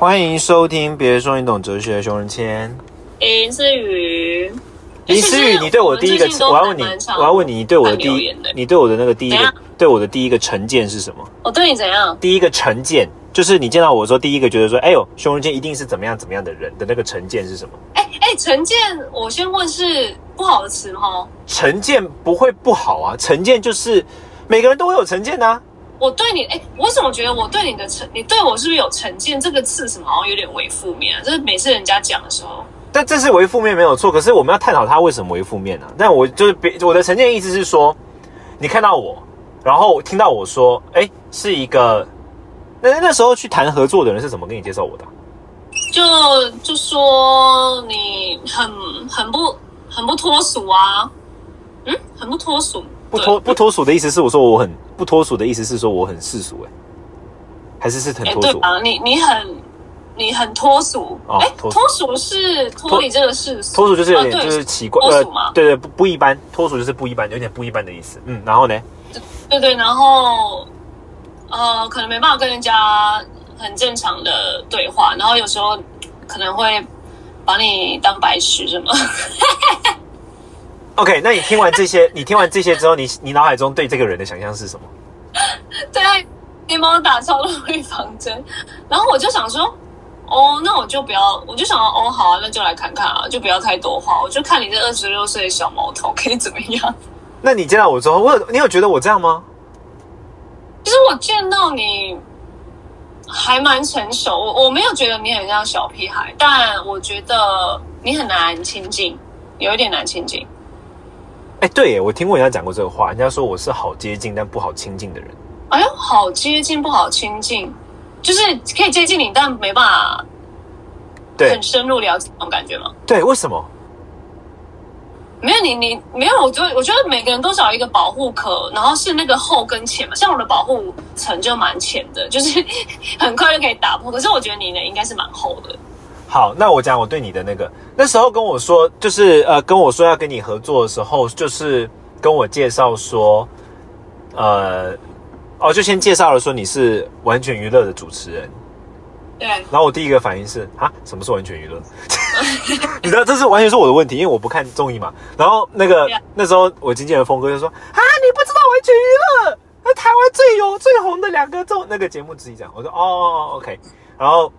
欢迎收听，别说你懂哲学，熊仁谦。林思雨，林思雨，你对我第一个，我要问你，我要问你，你对我的第一，你对我的那个第一个，对我的第一个成见是什么？我对你怎样？第一个成见就是你见到我说，第一个觉得说，哎呦，熊仁谦一定是怎么样怎么样的人的那个成见是什么？哎哎，成见，我先问是不好的词吗？成见不会不好啊，成见就是每个人都会有成见呐。我对你，哎，我怎么觉得我对你的成，你对我是不是有成见？这个词什么好像有点为负面啊？就是每次人家讲的时候，但这是为负面没有错。可是我们要探讨它为什么为负面呢？但我就是别我的成见意思是说，你看到我，然后听到我说，哎，是一个，那那时候去谈合作的人是怎么跟你介绍我的？就就说你很很不很不脱俗啊，嗯，很不脱俗。不脱不脱俗的意思是我说我很不脱俗的意思是说我很世俗哎，还是是很脱俗啊？你你很你很脱俗哎，脱俗是脱离这个世俗，脱俗就是有点就是奇怪脱俗嘛？对对不不一般，脱俗就是不一般，有点不一般的意思。嗯，然后呢？对对，然后呃，可能没办法跟人家很正常的对话，然后有时候可能会把你当白痴什么。OK，那你听完这些，你听完这些之后，你你脑海中对这个人的想象是什么？对啊，你帮我打超了预防针，然后我就想说，哦，那我就不要，我就想，哦，好啊，那就来看看啊，就不要太多话，我就看你这二十六岁的小毛头可以怎么样。那你见到我之后，我有你有觉得我这样吗？其实我见到你还蛮成熟，我我没有觉得你很像小屁孩，但我觉得你很难亲近，有一点难亲近。哎，对耶，我听过人家讲过这个话，人家说我是好接近但不好亲近的人。哎呦，好接近不好亲近，就是可以接近你，但没办法，对，很深入了解那种感觉吗？对，为什么？没有你，你没有，我觉得，我觉得每个人都找一个保护壳，然后是那个厚跟浅嘛。像我的保护层就蛮浅的，就是 很快就可以打破。可是我觉得你呢，应该是蛮厚的。好，那我讲我对你的那个那时候跟我说，就是呃跟我说要跟你合作的时候，就是跟我介绍说，呃，哦，就先介绍了说你是完全娱乐的主持人。对。然后我第一个反应是啊，什么是完全娱乐？你知道这是完全是我的问题，因为我不看综艺嘛。然后那个那时候我经纪人峰哥就说啊，你不知道完全娱乐，那台湾最有最红的两个综那个节目之一这样。我说哦，OK，然后。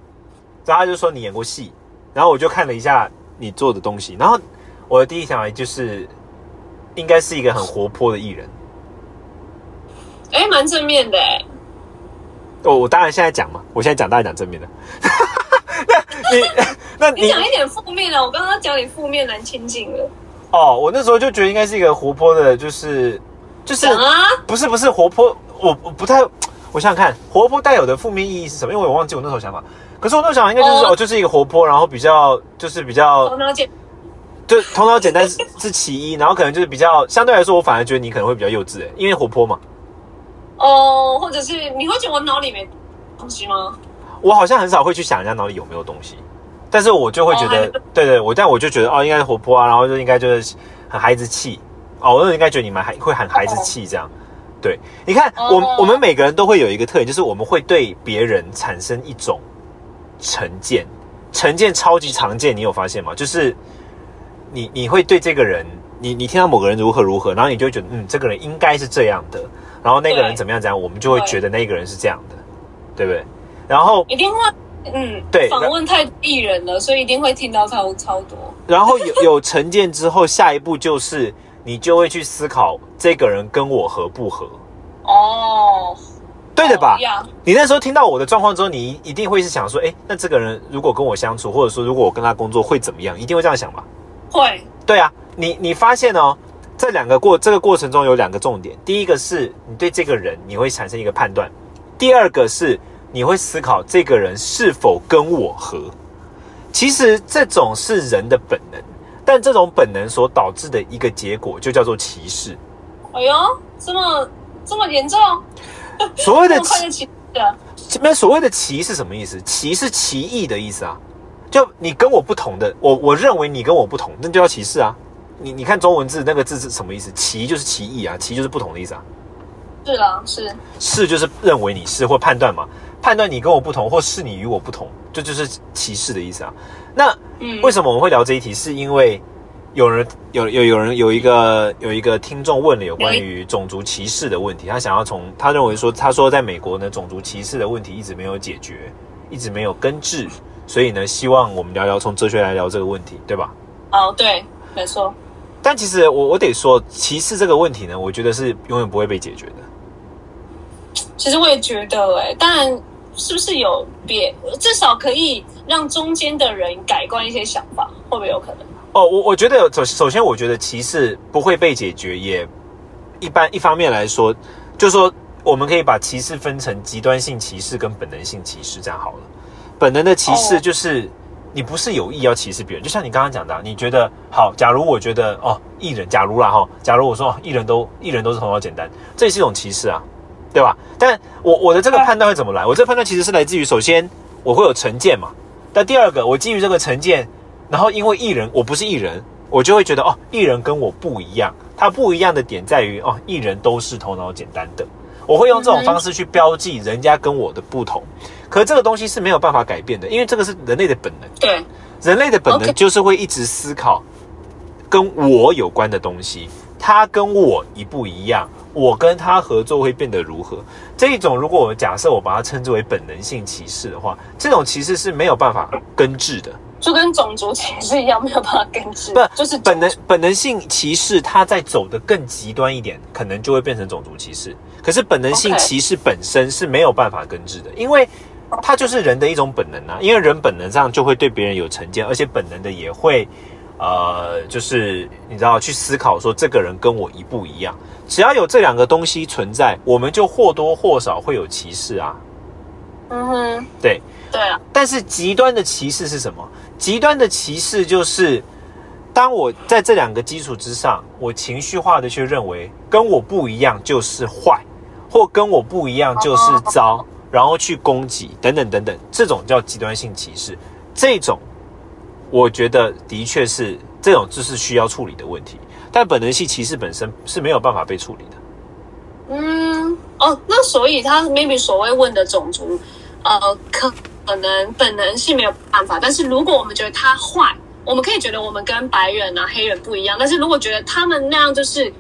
然后他就说你演过戏，然后我就看了一下你做的东西，然后我的第一想法就是，应该是一个很活泼的艺人。哎，蛮正面的哎。我我当然现在讲嘛，我现在讲当然讲正面的。那你那你讲一点负面的，我刚刚讲你负面难亲近了。哦，我那时候就觉得应该是一个活泼的，就是就是啊，不是不是活泼，我我不太，我想想看，活泼带有的负面意义是什么？因为我忘记我那时候想法。可是我都想，应该就是哦，就是一个活泼，然后比较就是比较头脑简，就，头脑简单是是其一，然后可能就是比较相对来说，我反而觉得你可能会比较幼稚，哎，因为活泼嘛。哦，或者是你会觉得我脑里没东西吗？我好像很少会去想人家脑里有没有东西，但是我就会觉得，对对，我但我就觉得哦，应该是活泼啊，然后就应该就是很孩子气哦，我应该觉得你们还会很孩子气这样。对，你看，我我们每个人都会有一个特点，就是我们会对别人产生一种。成见，成见超级常见，你有发现吗？就是你你会对这个人，你你听到某个人如何如何，然后你就会觉得，嗯，这个人应该是这样的，然后那个人怎么样怎样，我们就会觉得那个人是这样的，对不对？然后一定会，嗯，对，访问太艺人了，所以一定会听到超超多。然后有有成见之后，下一步就是你就会去思考这个人跟我合不合。哦。对的吧？你那时候听到我的状况之后，你一定会是想说，哎，那这个人如果跟我相处，或者说如果我跟他工作会怎么样？一定会这样想吧？会。对啊，你你发现哦，这两个过这个过程中有两个重点，第一个是你对这个人你会产生一个判断，第二个是你会思考这个人是否跟我合。其实这种是人的本能，但这种本能所导致的一个结果就叫做歧视。哎呦，这么这么严重？所谓的奇，没所谓的歧是什么意思？歧是奇异的意思啊！就你跟我不同的，我我认为你跟我不同，那就叫歧视啊！你你看中文字那个字是什么意思？歧就是奇异啊，歧就是不同的意思啊。是啊，是是就是认为你是或判断嘛？判断你跟我不同，或是你与我不同，这就是歧视的意思啊。那嗯，为什么我们会聊这一题？是因为有人有有有人有一个有一个听众问了有关于种族歧视的问题，他想要从他认为说，他说在美国呢，种族歧视的问题一直没有解决，一直没有根治，所以呢，希望我们聊聊从哲学来聊这个问题，对吧？哦，对，没错，但其实我我得说，歧视这个问题呢，我觉得是永远不会被解决的。其实我也觉得、哎，但是不是有别，至少可以让中间的人改观一些想法，会不会有可能？哦，我我觉得首首先，我觉得歧视不会被解决，也一般一方面来说，就是说我们可以把歧视分成极端性歧视跟本能性歧视，这样好了。本能的歧视哦就是你不是有意要歧视别人，就像你刚刚讲的啊，你觉得好，假如我觉得哦，艺人，假如啦哈，假如我说哦，艺人都艺人都是头脑简单，这也是一种歧视啊，对吧？但我我的这个判断会怎么来？我这个判断其实是来自于首先我会有成见嘛，但第二个我基于这个成见。然后因为艺人我不是艺人，我就会觉得哦，艺人跟我不一样。他不一样的点在于哦，艺人都是头脑简单的。我会用这种方式去标记人家跟我的不同。可这个东西是没有办法改变的，因为这个是人类的本能。对，人类的本能就是会一直思考跟我有关的东西，他跟我一不一样，我跟他合作会变得如何？这一种，如果我们假设我把它称之为本能性歧视的话，这种歧视是没有办法根治的。就跟种族歧视一样，没有办法根治，不就是本能本能性歧视，它在走的更极端一点，可能就会变成种族歧视。可是本能性歧视本身是没有办法根治的，因为它就是人的一种本能啊。因为人本能上就会对别人有成见，而且本能的也会，呃，就是你知道去思考说这个人跟我一不一样。只要有这两个东西存在，我们就或多或少会有歧视啊。嗯哼，对，对啊，但是极端的歧视是什么？极端的歧视就是，当我在这两个基础之上，我情绪化的去认为跟我不一样就是坏，或跟我不一样就是糟，然后去攻击等等等等，这种叫极端性歧视。这种我觉得的确是这种就是需要处理的问题，但本能性歧视本身是没有办法被处理的。嗯，哦，那所以他 maybe 所谓问的种族，呃，可可能本能是没有办法，但是如果我们觉得他坏，我们可以觉得我们跟白人啊、黑人不一样，但是如果觉得他们那样就是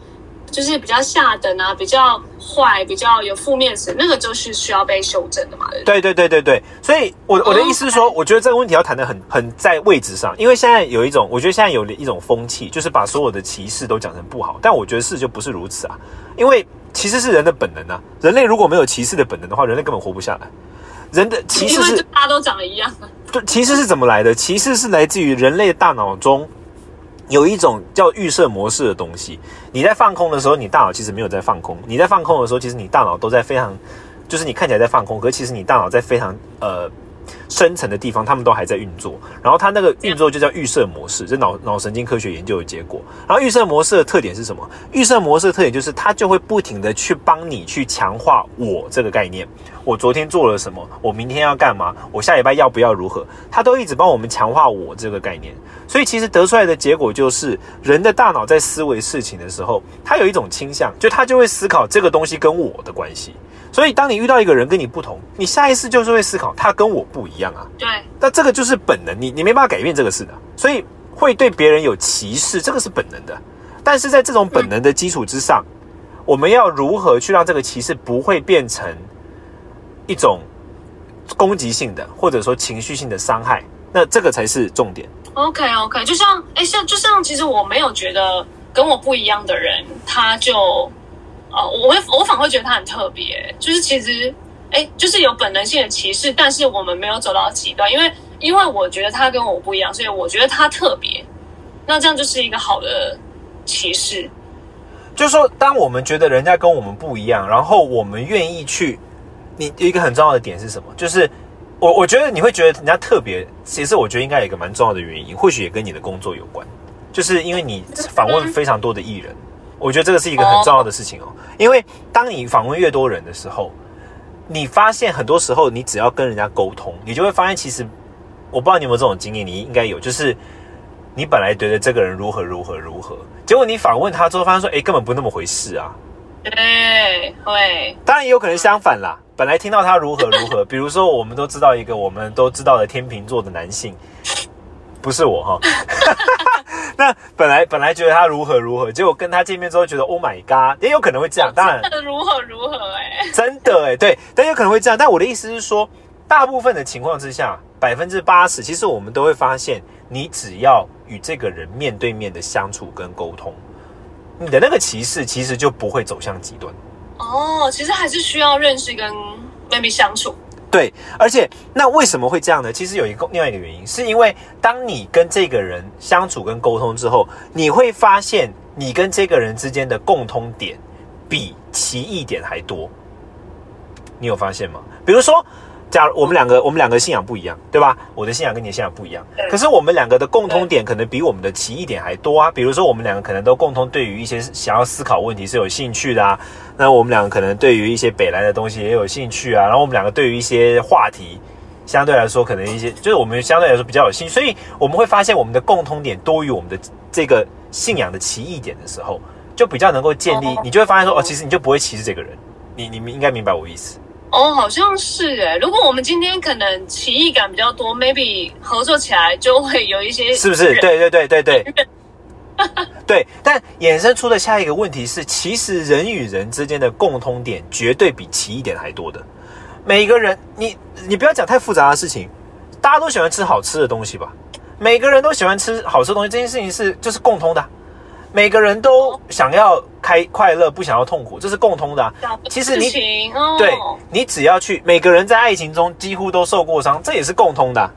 就是比较下等啊、比较坏、比较有负面词，那个就是需要被修正的嘛，对对？对对对对对，所以我我的意思是说，我觉得这个问题要谈的很很在位置上，因为现在有一种，我觉得现在有一种风气，就是把所有的歧视都讲成不好，但我觉得事就不是如此啊，因为其实是人的本能啊，人类如果没有歧视的本能的话，人类根本活不下来。人的歧视因为是就大家都长得一样，对，歧视是怎么来的？歧视是来自于人类大脑中有一种叫预设模式的东西。你在放空的时候，你大脑其实没有在放空；你在放空的时候，其实你大脑都在非常，就是你看起来在放空，可是其实你大脑在非常呃深层的地方，他们都还在运作。然后它那个运作就叫预设模式，这脑脑神经科学研究的结果。然后预设模式的特点是什么？预设模式的特点就是它就会不停的去帮你去强化我这个概念。我昨天做了什么？我明天要干嘛？我下礼拜要不要如何？它都一直帮我们强化我这个概念。所以其实得出来的结果就是，人的大脑在思维事情的时候，它有一种倾向，就它就会思考这个东西跟我的关系。所以当你遇到一个人跟你不同，你下意识就是会思考他跟我不一样啊。对，那这个就是本能，你你没办法改变这个事的，所以会对别人有歧视，这个是本能的。但是在这种本能的基础之上，我们要如何去让这个歧视不会变成一种攻击性的，或者说情绪性的伤害？那这个才是重点。OK OK，就像哎，像就像其实我没有觉得跟我不一样的人，他就呃，我会我反而会觉得他很特别，就是其实哎，就是有本能性的歧视，但是我们没有走到极端，因为因为我觉得他跟我不一样，所以我觉得他特别，那这样就是一个好的歧视。就是说，当我们觉得人家跟我们不一样，然后我们愿意去，你一个很重要的点是什么？就是我我觉得你会觉得人家特别，其实我觉得应该有一个蛮重要的原因，或许也跟你的工作有关，就是因为你访问非常多的艺人，我觉得这个是一个很重要的事情哦。因为当你访问越多人的时候，你发现很多时候你只要跟人家沟通，你就会发现其实我不知道你有没有这种经验，你应该有，就是你本来觉得这个人如何如何如何，结果你访问他之后，发现说，哎，根本不那么回事啊。对，会，当然也有可能相反啦。本本来听到他如何如何，比如说我们都知道一个我们都知道的天秤座的男性，不是我哈。那本来本来觉得他如何如何，结果跟他见面之后觉得 Oh my God，也有可能会这样。当然如何如何哎，真的哎，对，但有可能会这样。但我的意思是说，大部分的情况之下，百分之八十，其实我们都会发现，你只要与这个人面对面的相处跟沟通，你的那个歧视其实就不会走向极端。哦，其实还是需要认识跟 maybe 相处。对，而且那为什么会这样呢？其实有一个另外一个原因，是因为当你跟这个人相处跟沟通之后，你会发现你跟这个人之间的共通点比奇异点还多。你有发现吗？比如说。假如我们两个，我们两个信仰不一样，对吧？我的信仰跟你的信仰不一样，可是我们两个的共通点可能比我们的奇异点还多啊。比如说，我们两个可能都共同对于一些想要思考问题是有兴趣的啊。那我们两个可能对于一些北来的东西也有兴趣啊。然后我们两个对于一些话题，相对来说可能一些就是我们相对来说比较有兴趣，所以我们会发现我们的共通点多于我们的这个信仰的奇异点的时候，就比较能够建立，你就会发现说，哦，其实你就不会歧视这个人。你你们应该明白我意思。哦，好像是哎。如果我们今天可能奇异感比较多，maybe 合作起来就会有一些，是不是？对对对对对。对，但衍生出的下一个问题是，其实人与人之间的共通点绝对比奇异点还多的。每个人，你你不要讲太复杂的事情，大家都喜欢吃好吃的东西吧？每个人都喜欢吃好吃的东西，这件事情是就是共通的。每个人都想要开快乐，不想要痛苦，这是共通的。其实你对，你只要去，每个人在爱情中几乎都受过伤，这也是共通的。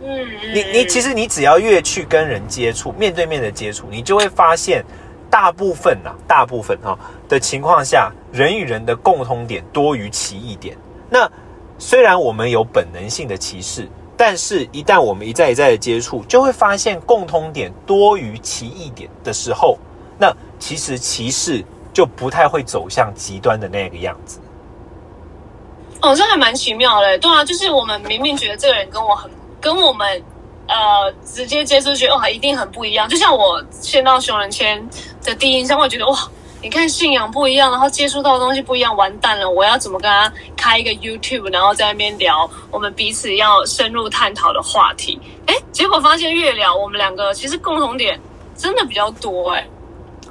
嗯，你你其实你只要越去跟人接触，面对面的接触，你就会发现，大部分呐，大部分哈的情况下，人与人的共通点多于歧义点。那虽然我们有本能性的歧视。但是，一旦我们一再一再的接触，就会发现共通点多于歧异点的时候，那其实歧视就不太会走向极端的那个样子。哦，这还蛮奇妙的，对啊，就是我们明明觉得这个人跟我很跟我们呃直接接触，觉得哇一定很不一样。就像我见到熊仁谦的第一印象，会觉得哇。你看信仰不一样，然后接触到的东西不一样，完蛋了！我要怎么跟他开一个 YouTube，然后在那边聊我们彼此要深入探讨的话题？哎，结果发现越聊，我们两个其实共同点真的比较多哎。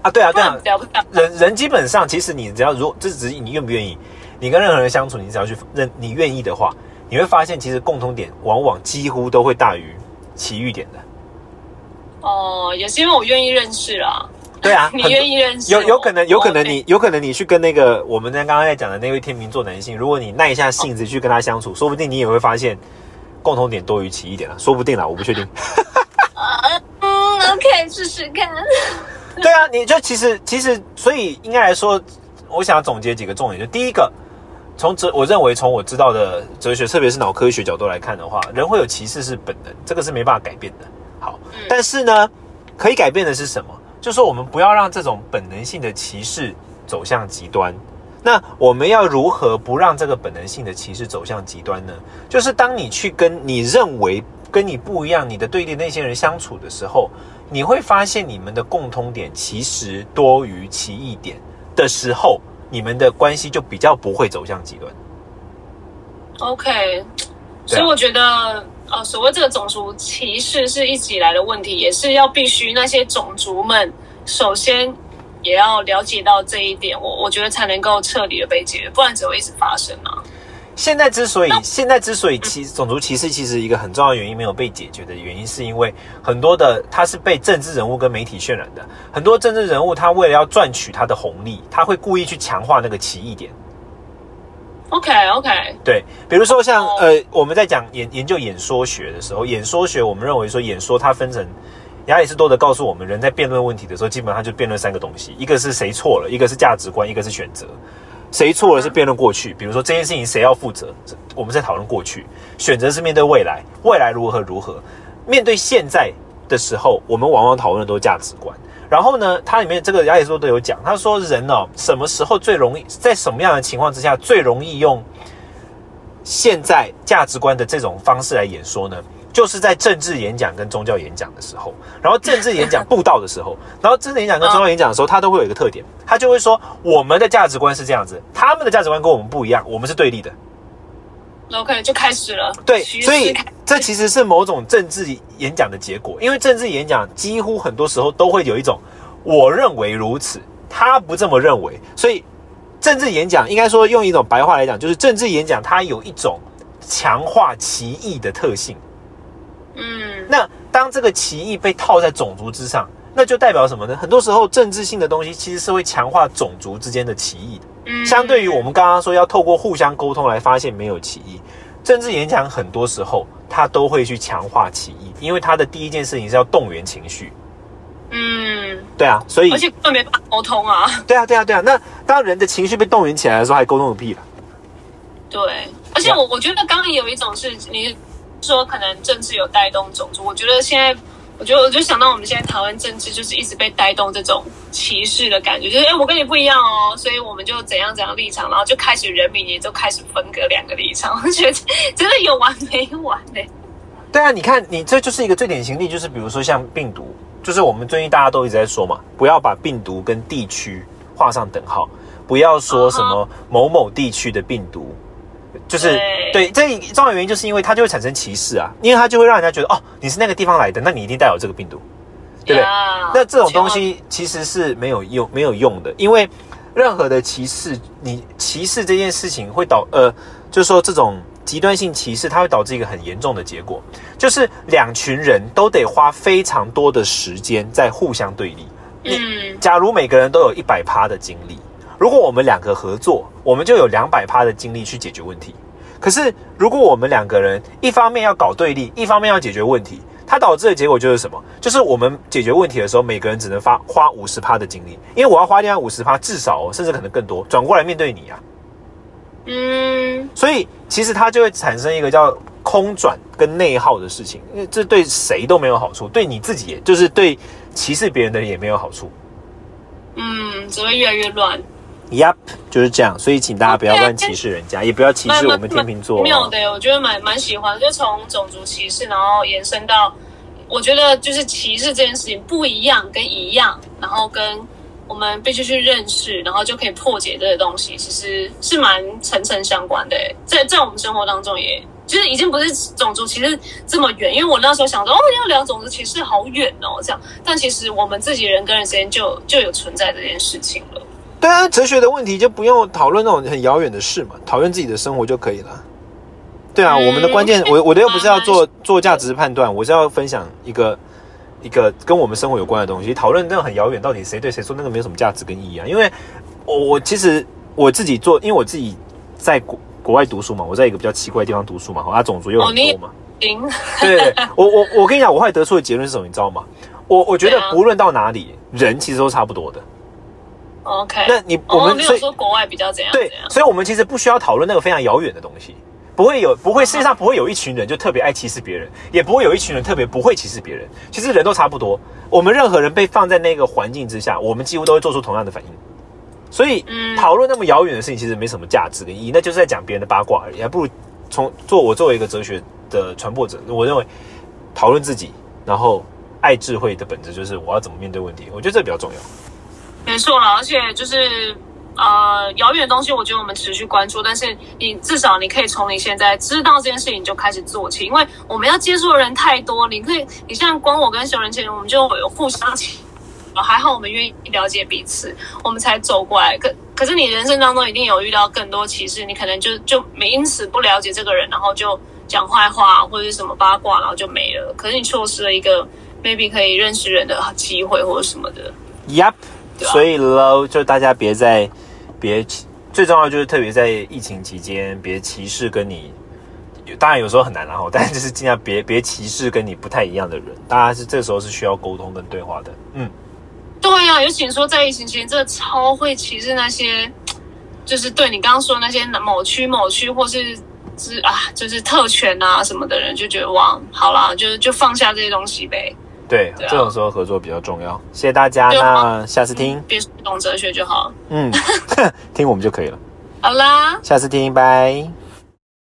啊，对啊，对啊，人人基本上，其实你只要如这只是你愿不愿意，你跟任何人相处，你只要去认你愿意的话，你会发现其实共同点往往几乎都会大于奇遇点的。哦，也是因为我愿意认识啦。对啊，你愿意认识有有可能有可能你有可能你去跟那个我们刚刚在讲的那位天秤座男性，如果你耐一下性子去跟他相处，说不定你也会发现共同点多于其一点了，说不定啦，我不确定。嗯，OK，试试看。对啊，你就其实其实，所以应该来说，我想要总结几个重点，就第一个，从哲，我认为从我知道的哲学，特别是脑科学角度来看的话，人会有歧视是本能，这个是没办法改变的。好，但是呢，可以改变的是什么？就说我们不要让这种本能性的歧视走向极端。那我们要如何不让这个本能性的歧视走向极端呢？就是当你去跟你认为跟你不一样、你的对立那些人相处的时候，你会发现你们的共通点其实多于歧异点的时候，你们的关系就比较不会走向极端。OK，所以我觉得。哦，所谓这个种族歧视是一直以来的问题，也是要必须那些种族们首先也要了解到这一点，我我觉得才能够彻底的被解决，不然只会一直发生啊。现在之所以现在之所以歧种族歧视其实一个很重要的原因没有被解决的原因，是因为很多的他是被政治人物跟媒体渲染的，很多政治人物他为了要赚取他的红利，他会故意去强化那个歧义点。OK OK，对，比如说像呃，我们在讲研研究演说学的时候，演说学我们认为说演说它分成，亚里士多德告诉我们，人在辩论问题的时候，基本上就辩论三个东西，一个是谁错了，一个是价值观，一个是选择。谁错了是辩论过去，比如说这件事情谁要负责，我们在讨论过去；选择是面对未来，未来如何如何。面对现在的时候，我们往往讨论的都是价值观。然后呢，它里面这个亚里士多德有讲，他说人哦，什么时候最容易，在什么样的情况之下最容易用现在价值观的这种方式来演说呢？就是在政治演讲跟宗教演讲的时候，然后政治演讲布道的时候，然后政治演讲跟宗教演讲的时候，他都会有一个特点，他就会说我们的价值观是这样子，他们的价值观跟我们不一样，我们是对立的。OK，就开始了。对，所以这其实是某种政治演讲的结果，因为政治演讲几乎很多时候都会有一种我认为如此，他不这么认为，所以政治演讲应该说用一种白话来讲，就是政治演讲它有一种强化歧义的特性。嗯，那当这个歧义被套在种族之上，那就代表什么呢？很多时候政治性的东西其实是会强化种族之间的歧义的。嗯相对于我们刚刚说要透过互相沟通来发现没有歧义，政治演讲很多时候它都会去强化歧义，因为它的第一件事情是要动员情绪。嗯，对啊，所以而且根本没办法沟通啊。对啊，对啊，对啊。那当人的情绪被动员起来的时候，还沟通个屁了。对，而且我我觉得刚刚有一种是你说可能政治有带动种族，我觉得现在。我觉得，我就想到我们现在台湾政治就是一直被带动这种歧视的感觉，就是哎，我跟你不一样哦，所以我们就怎样怎样立场，然后就开始人民也就开始分隔两个立场，我觉得真的有完没完呢、对啊，你看，你这就是一个最典型例，就是比如说像病毒，就是我们最近大家都一直在说嘛，不要把病毒跟地区画上等号，不要说什么某某地区的病毒，就是对这重要原因，就是因为它就会产生歧视啊，因为它就会让人家觉得哦，你是那个地方来的，那你一定带有这个病毒，对不对？呀那这种东西其实是没有用没有用的，因为任何的歧视，你歧视这件事情会导呃，就是说这种极端性歧视，它会导致一个很严重的结果，就是两群人都得花非常多的时间在互相对立。假如每个人都有一百趴的精力，如果我们两个合作，我们就有两百趴的精力去解决问题。可是如果我们两个人一方面要搞对立，一方面要解决问题，它导致的结果就是什么？就是我们解决问题的时候，每个人只能发花五十趴的精力，因为我要花掉五十趴，至少、哦、甚至可能更多，转过来面对你啊。嗯，所以其实它就会产生一个叫空转跟内耗的事情，因为这对谁都没有好处，对你自己也就是对歧视别人的人也没有好处。嗯，只会越来越乱。Yup，就是这样。所以请大家不要乱歧视人家，也不要歧视我们天秤座、哦。没有的，我觉得蛮蛮喜欢，就从种族歧视，然后延伸到，我觉得就是歧视这件事情不一样跟一样，然后跟我们必须去认识，然后就可以破解这个东西，其实是蛮层层相关的。在在我们生活当中也，就是已经不是种族歧视这么远，因为我那时候想说，哦，要聊种族歧视好远哦，这样，但其实我们自己人跟人之间就就有存在这件事情了。对啊，哲学的问题就不用讨论那种很遥远的事嘛，讨论自己的生活就可以了。对啊，嗯我们的关键，我我的又不是要做做价值判断，我是要分享一个一个跟我们生活有关的东西。讨论那种很遥远，到底谁对谁错，那个没有什么价值跟意义啊。因为我我其实我自己做，因为我自己在国国外读书嘛，我在一个比较奇怪的地方读书嘛，啊，种族又很多嘛。行，对我我我跟你讲，我后来得出的结论是什么，你知道吗？我我觉得不论到哪里，人其实都差不多的。OK，那你我哦，没有们所以说国外比较怎样对，所以我们其实不需要讨论那个非常遥远的东西，不会有不会世界上不会有一群人就特别爱歧视别人，也不会有一群人特别不会歧视别人。其实人都差不多，我们任何人被放在那个环境之下，我们几乎都会做出同样的反应。所以嗯讨论那么遥远的事情，其实没什么价值跟意义，那就是在讲别人的八卦而已，还不如从做我作为一个哲学的传播者，我认为讨论自己，然后爱智慧的本质就是我要怎么面对问题，我觉得这比较重要。没错了，而且就是呃，遥远的东西，我觉得我们持续关注，但是你至少你可以从你现在知道这件事情就开始做起，因为我们要接触的人太多，你可以，你像光我跟熊仁谦，我们就有互相。还好我们愿意了解彼此，我们才走过来。可可是你人生当中一定有遇到更多歧视，你可能就就没因此不了解这个人，然后就讲坏话或者是什么八卦，然后就没了。可是你错失了一个 maybe 可以认识人的机会或者什么的。Yep，、对啊。所以喽，就大家别再别最重要就是特别在疫情期间，别歧视跟你，当然有时候很难然后，但是就是尽量别别歧视跟你不太一样的人，大家是这时候是需要沟通跟对话的。嗯，对呀、尤其你说在疫情期间，真的超会歧视那些，就是对你刚刚说那些某区某区或是是啊，就是特权啊什么的人，就觉得哇，好啦，就就放下这些东西呗，对，对啊这种时候合作比较重要。谢谢大家，那下次听，别懂哲学就好。嗯，听我们就可以了。好啦。下次听，拜。